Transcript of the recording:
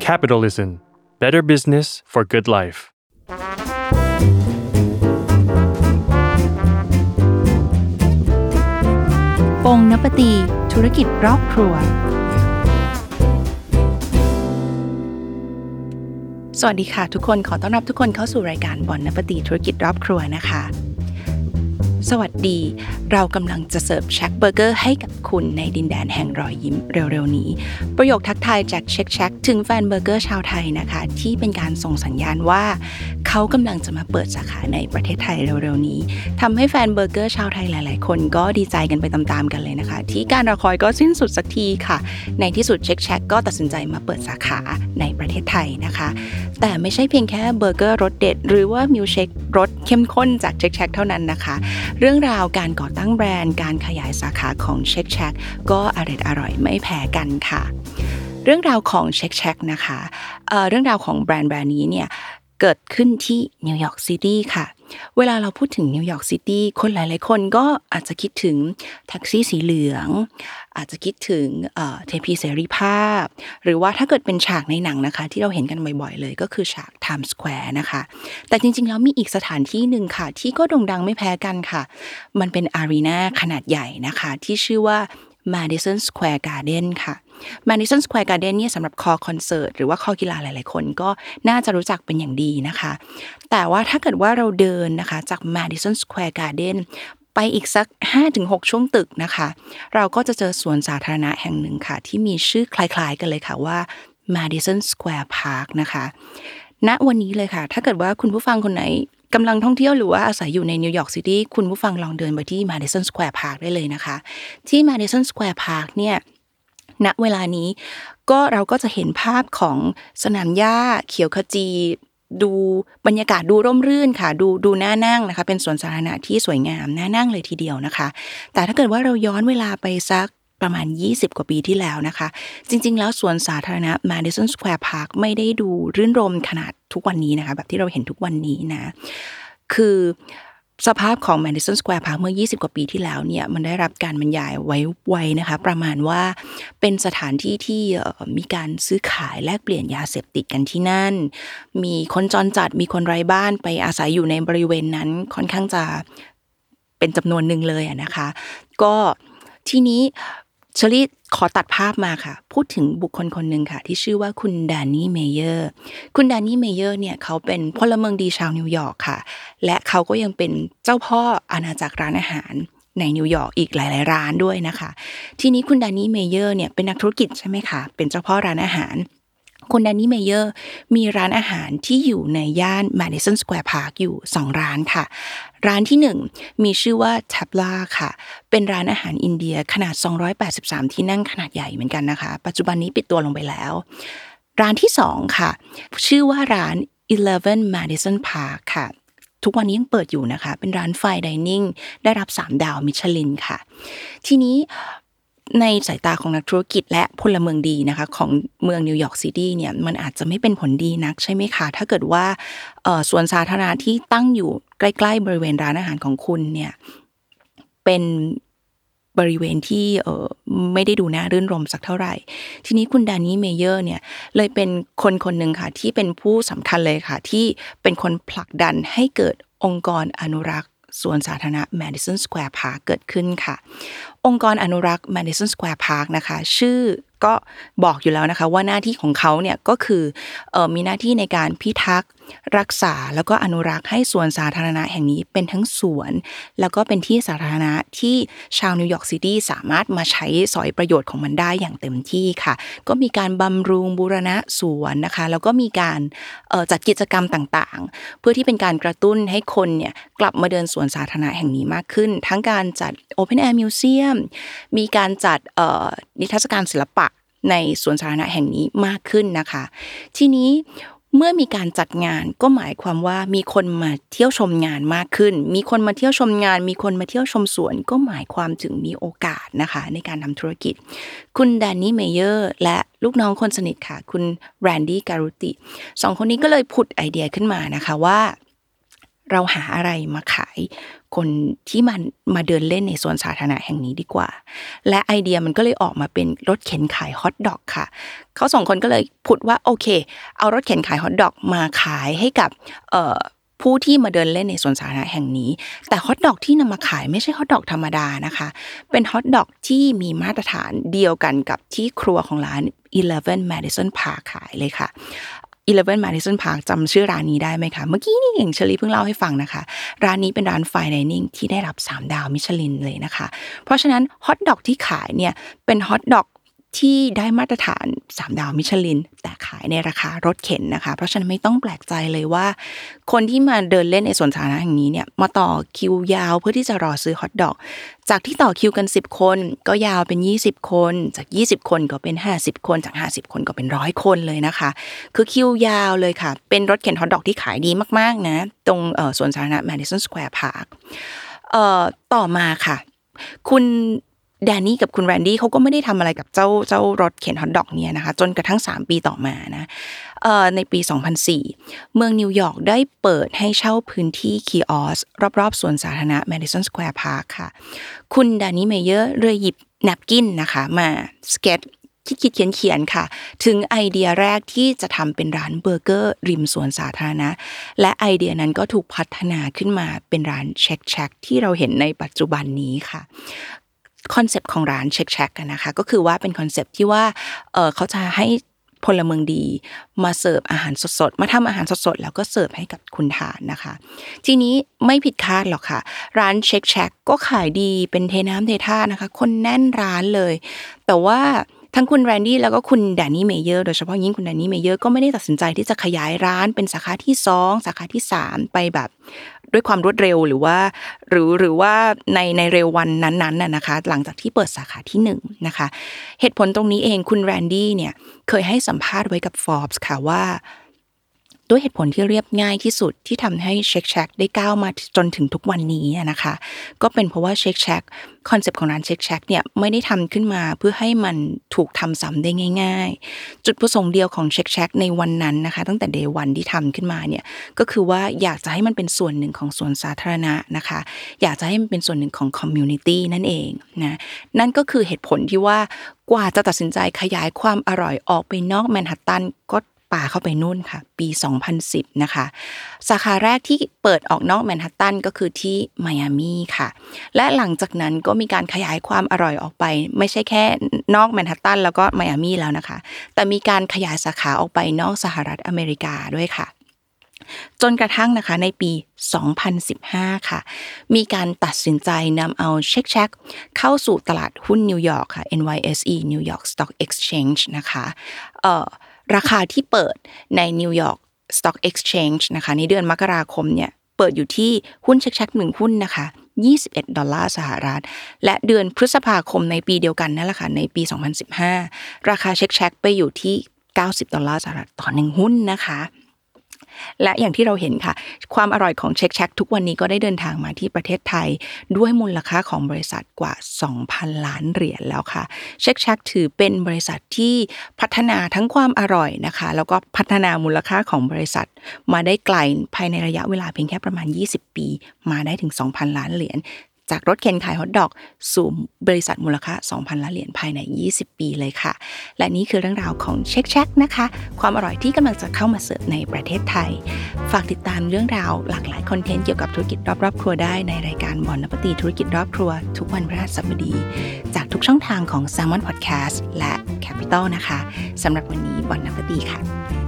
Capitalism Better Business for Good Life ปงนปตีธุรกิจรอบครัว สวัสดีค่ะทุกคนขอต้อนรับทุกคนเข้าสู่รายการบอนนปตีธุรกิจรอบครัวนะคะ สวัสดี เรากำลังจะเสิร์ฟแช็คเบอร์เกอร์ให้กับคุณในดินแดนแห่งรอยยิ้มเร็วๆนี้ ประโยคทักทายจาก Shake Shack ถึงแฟนเบอร์เกอร์ชาวไทยนะคะ ที่เป็นการส่งสัญญาณว่า เขากำลังจะมาเปิดสาขาในประเทศไทยเร็วๆนี้ทำให้แฟนเบอร์เกอร์ชาวไทยหลาย ๆ คนก็ดีใจกันไปตามๆกันเลยนะคะ ที่การรอคอยก็สิ้นสุดสักทีค่ะ ในที่สุด Shake Shack ก็ตัดสินใจมาเปิดสาขาในประเทศไทยนะคะ แต่ไม่ใช่เพียงแค่เบอร์เกอร์รสเด็ด หรือว่ามิลเชครสเข้มข้นจาก Shake Shack เท่านั้นนะคะ เรื่องราวการก่อตั้งแบรนด์การขยายสาขาของ Shake Shackก็อร่อยอร่อยไม่แพ้กันค่ะ เรื่องราวของ Shake Shack นะคะเรื่องราวของแบรนด์แบรนด์นี้เนี่ย เกิดขึ้นที่นิวยอร์กซิตี้ค่ะ เวลาเราพูดถึงนิวยอร์กซิตี้คนหลายๆ คนก็อาจจะคิดถึงแท็กซี่สีเหลือง อาจจะคิดถึงเทพีเสรีภาพ หรือว่าถ้าเกิดเป็นฉากในหนังนะคะ ที่เราเห็นกันบ่อยๆ เลยก็คือฉากไทม์สแควร์นะคะ แต่จริงๆ แล้วมีอีกสถานที่หนึ่งค่ะ ที่ก็โด่งดังไม่แพ้กันค่ะ มันเป็นอารีนาขนาดใหญ่นะคะ ที่ชื่อว่า Madison Square Garden ค่ะ Madison Square Garden เนี่ยสำหรับคอคอนเสิร์ตหรือว่าคอกีฬาหลาย ๆ คนก็น่าจะรู้จักเป็นอย่างดีนะคะ แต่ว่าถ้าเกิดว่าเราเดินนะคะจาก Madison Square Garden ไปอีกสัก 5-6 ช่วงตึกนะคะ เราก็จะเจอสวนสาธารณะแห่งหนึ่งค่ะ ที่มีชื่อคล้าย ๆ กันเลยค่ะว่า Madison Square Park นะคะณวันนี้เลยค่ะ ถ้าเกิดว่าคุณผู้ฟังคนไหนกำลังท่องเที่ยวหรือว่าอาศัยอยู่ในนิวยอร์กซิตี้คุณผู้ฟังลองเดินไปที่ Madison Square Park ได้เลยนะคะ ที่ Madison Square Park เนี่ย ณเวลานี้ ก็เราก็จะเห็นภาพของสนามหญ้าเขียวขจีดูบรรยากาศดูร่มรื่นค่ะ ดูดูน่านั่งนะคะ เป็นสวนสาธารณะที่สวยงามน่านั่งเลยทีเดียวนะคะ แต่ถ้าเกิดว่าเราย้อนเวลาไปสักประมาณ 20 กว่าปีที่แล้วนะคะ จริง ๆ แล้วสวนสาธารณะ Madison Square Park ไม่ได้ดูรื่นรมขนาดทุกวันนี้นะคะ แบบที่เราเห็นทุกวันนี้นะ คือ สภาพของ Madison Square Park เมื่อ 20 กว่าปีที่แล้วเนี่ยมันได้รับการบรรยายไว้ไวนะคะ ประมาณว่าเป็นสถานที่ที่มีการซื้อขายแลกเปลี่ยนยาเสพติดกันที่นั่น มีคนจรจัดมีคนไร้บ้านไปอาศัยอยู่ในบริเวณนั้นค่อนข้างจะเป็นจำนวนหนึ่งเลยนะคะ ก็ทีนี้ เชลี่ขอตัดภาพมาค่ะ พูดถึงบุคคลคนหนึ่งค่ะ ที่ชื่อว่าคุณแดนนี่เมเยอร์ คุณแดนนี่เมเยอร์เนี่ยเขาเป็นพลเมืองดีชาวนิวยอร์กค่ะ และเขาก็ยังเป็นเจ้าพ่ออาณาจักรร้านอาหารในนิวยอร์กอีกหลาย ๆ ร้านด้วยนะคะ ทีนี้คุณแดนนี่เมเยอร์เนี่ยเป็นนักธุรกิจใช่ไหมคะ เป็นเจ้าพ่อร้านอาหาร คุณแดนนี่เมเยอร์มีร้านอาหารที่อยู่ในย่าน Madison Square Park อยู่ 2 ร้านค่ะ ร้านที่ 1 มีชื่อว่า t a b l a ค่ะ เป็นร้านอาหารอินเดียขนาด 283 ที่นั่งขนาดใหญ่เหมือนกันนะคะ ปัจจุบันนี้ปิดตัวลงไปแล้ว ร้านที่ 2 ค่ะ ชื่อว่าร้าน 11 Madison Park ค่ะทุกวันนี้ยังเปิดอยู่นะคะ เป็นร้าน fine dining ได้รับ 3 ดาวมิชลินค่ะ ทีนี้ ในสายตาของนักธุรกิจและพลเมืองดีนะคะของเมืองนิวยอร์กซิตี้เนี่ยมันอาจจะไม่เป็นผลดีนักใช่ไหมคะ ถ้าเกิดว่าสวนสาธารณะที่ตั้งอยู่ใกล้ๆ บริเวณร้านอาหารของคุณเนี่ยเป็นบริเวณที่ไม่ได้ดูน่ารื่นรมสักเท่าไหร่ ทีนี้คุณดานี่เมเยอร์เนี่ยเลยเป็นคนคนหนึ่งค่ะที่เป็นผู้สำคัญเลยค่ะ ที่เป็นคนผลักดันให้เกิดองค์กรอนุรักษ์สวนสาธารณะ Madison Square Park เกิดขึ้นค่ะ องค์กรอนุรักษ์ Madison Square Park นะคะ ชื่อ ก็บอกอยู่แล้วนะคะ ว่าหน้าที่ของเขาเนี่ยก็คือมีหน้าที่ในการพิทักษ์รักษาแล้วก็อนุรักษ์ให้สวนสาธารณะแห่งนี้เป็นทั้งสวน แล้วก็เป็นที่สาธารณะที่ชาวนิวยอร์กซิตี้สามารถมาใช้สอยประโยชน์ของมันได้อย่างเต็มที่ค่ะ ก็มีการบำรุงบูรณะสวนนะคะ แล้วก็มีการจัดกิจกรรมต่างๆ เพื่อที่เป็นการกระตุ้นให้คนเนี่ยกลับมาเดินสวนสาธารณะแห่งนี้มากขึ้น ทั้งการจัด Open Air Museum มีการจัดนิทรรศการศิลปะ ในสวนสาธารณะแห่งนี้มากขึ้นนะคะ ทีนี้เมื่อมีการจัดงานก็หมายความว่ามีคนมาเที่ยวชมงานมากขึ้น มีคนมาเที่ยวชมงาน มีคนมาเที่ยวชมสวน ก็หมายความถึงมีโอกาสนะคะ ในการทำธุรกิจ คุณแดนนี่เมเยอร์และลูกน้องคนสนิทค่ะ คุณแรนดี้การุติสองคนนี้ก็เลยผุดไอเดียขึ้นมานะคะว่า เราหาอะไรมาขายคนที่มันมาเดินเล่นในสวนสาธารณะแห่งนี้ดีกว่า และไอเดียมันก็เลยออกมาเป็นรถเข็นขายฮอทดอกค่ะเขาสองคนก็เลยพุดว่าโอเค เอารถเข็นขายฮอทดอกมาขายให้กับผู้ที่มาเดินเล่นในสวนสาธารณะแห่งนี้ แต่ฮอทดอกที่นำมาขายไม่ใช่ฮอทดอกธรรมดานะคะ เป็นฮอทดอกที่มีมาตรฐานเดียวกันกับที่ครัวของร้าน11 Madison Park ขายเลยค่ะ 11 Madison Park จำชื่อร้านนี้ได้ไหมคะ เมื่อกี้นี่เองเชลีเพิ่งเล่าให้ฟังนะคะ ร้านนี้เป็นร้านไฟดิเนิ่งที่ได้รับ 3 ดาวมิชลินเลยนะคะ เพราะฉะนั้นฮอทดอกที่ขายเนี่ยเป็นฮอทดอก ที่ได้มาตรฐาน 3 ดาวมิชลิน แต่ขายในราคารถเข็นนะคะ เพราะฉะนั้นไม่ต้องแปลกใจเลยว่า คนที่มาเดินเล่นในสวนสาธารณะแห่งนี้เนี่ยมาต่อคิวยาวเพื่อที่จะรอซื้อฮอทดอก จากที่ต่อคิวกัน 10 คน ก็ยาวเป็น 20 คน จาก 20 คนก็เป็น 50 คนจาก 50 คนก็เป็นร้อยคนเลยนะคะ คือคิวยาวเลยค่ะ เป็นรถเข็นฮอทดอกที่ขายดีมากๆนะ ตรงสวนสาธารณะ Madison Square Park ต่อมาค่ะ คุณ แดนนี่กับคุณแรนดี้เขาก็ไม่ได้ทำอะไรกับเจ้าเจ้ารถเข็นฮอทดอกเนี่ยนะคะจนกระทั่ง 3 ปีต่อมานะเอ่อในปี 2004 เมืองนิวยอร์กได้เปิดให้เช่าพื้นที่ kiosk รอบๆสวนสาธารณะ Madison Square Park ค่ะ คุณดานี่เมเยอร์เลยหยิบ napkin นะคะมาสเก็ตคิดคิดเขียนเขียนค่ะ ถึงไอเดียแรกที่จะทำเป็นร้านเบอร์เกอร์ริมสวนสาธารณะ และไอเดียนั้นก็ถูกพัฒนาขึ้นมาเป็นร้าน Shake Shack ที่เราเห็นในปัจจุบันนี้ค่ะ คอนเซปต์ของร้าน Shake Shack นะคะก็คือว่าเป็นคอนเซปต์ที่ว่าเขาจะให้พลเมืองดีมาเสิร์ฟอาหารสดๆ มาทำอาหารสดๆ แล้วก็เสิร์ฟให้กับคุณทานนะคะ ทีนี้ไม่ผิดคาดหรอกค่ะ ร้าน Shake Shack ก็ขายดีเป็นเทน้ำเทท่านะคะ คนแน่นร้านเลย แต่ว่าทั้งคุณแรนดี้แล้วก็คุณแดนนี่เมเยอร์โดยเฉพาะยิ่งคุณแดนนี่เมเยอร์ก็ไม่ได้ตัดสินใจที่จะขยายร้านเป็นสาขาที่ 2 สาขาที่ 3 ไปแบบ ด้วยความรวดเร็วหรือว่า หรือหรือว่าในในเร็ววันนั้นๆน่ะนะคะ หลังจากที่เปิดสาขาที่1นะคะเหตุผลตรงนี้เองคุณแรนดี้เนี่ยเคยให้สัมภาษณ์ไว้กับ Forbes ค่ะว่า ด้วยเหตุผลที่เรียบง่ายที่สุดที่ทำให้ Shake Shack ได้ก้าวมาจนถึงทุกวันนี้นะคะ ก็เป็นเพราะว่า Shake Shack คอนเซปต์ของร้าน Shake Shack เนี่ยไม่ได้ทำขึ้นมาเพื่อให้มันถูกทำซ้ำได้ง่าย ๆ จุดประสงค์เดียวของ Shake Shack ในวันนั้นนะคะ ตั้งแต่ day one ที่ทำขึ้นมาเนี่ยก็คือว่าอยากจะให้มันเป็นส่วนหนึ่งของสวนสาธารณะนะคะ อยากจะให้มันเป็นส่วนหนึ่งของ community นั่นเองนะนั่นก็คือเหตุผลที่ว่ากว่าจะตัดสินใจขยายความอร่อยออกไปนอกแมนฮัตตันก็ ปาเข้าไปนู่นค่ะ ปี 2010 นะคะ สาขาแรกที่เปิดออกนอกแมนฮัตตันก็คือที่ไมอามีค่ะ และหลังจากนั้นก็มีการขยายความอร่อยออกไป ไม่ใช่แค่นอกแมนฮัตตันแล้วก็ไมอามีแล้วนะคะ แต่มีการขยายสาขาออกไปนอกสหรัฐอเมริกาด้วยค่ะจนกระทั่งนะคะในปี 2015 ค่ะ มีการตัดสินใจนำเอาเช็คแช็กเข้าสู่ตลาดหุ้นนิวยอร์กค่ะ NYSE New York Stock Exchange นะคะ เอ่อ ราคาที่เปิดใน New York Stock Exchange นะคะในเดือนมกราคมเนี่ยเปิดอยู่ที่หุ้น Shake Shack หนึ่งหุ้นนะคะ21 ดอลลาร์สหรัฐ และเดือนพฤษภาคมในปีเดียวกันนั่นแหละค่ะในปี 2015 ราคา Shake Shack ไปอยู่ที่ 90 ดอลลาร์สหรัฐต่อหนึ่งหุ้นนะคะ และอย่างที่เราเห็นค่ะ ความอร่อยของ Shake Shack ทุกวันนี้ก็ได้เดินทางมาที่ประเทศไทย ด้วยมูลค่าของบริษัทกว่า 2,000 ล้านเหรียญแล้วค่ะเช็คแช็กถือเป็นบริษัทที่พัฒนาทั้งความอร่อยนะคะ แล้วก็พัฒนามูลค่าของบริษัท มาได้ไกลภายในระยะเวลาเพียงแค่ประมาณ 20 ปี มาได้ถึง 2,000 ล้านเหรียญ จากรถเข็นขายฮอทดอกสู่บริษัทมูลค่า 2,000ล้านเหรียญภายใน 20 ปีเลยค่ะ และนี่คือเรื่องราวของเช็คแช็กนะคะ ความอร่อยที่กำลังจะเข้ามาเสิร์ฟในประเทศไทย ฝากติดตามเรื่องราวหลากหลายคอนเทนต์เกี่ยวกับธุรกิจรอบรอบครัวได้ในรายการบอลนปตีธุรกิจรอบครัว ทุกวันพฤหัสบดี จากทุกช่องทางของ s ซ l m o n Podcast และ Capital นะคะสำหรับวันนี้บอลนปตีค่ะ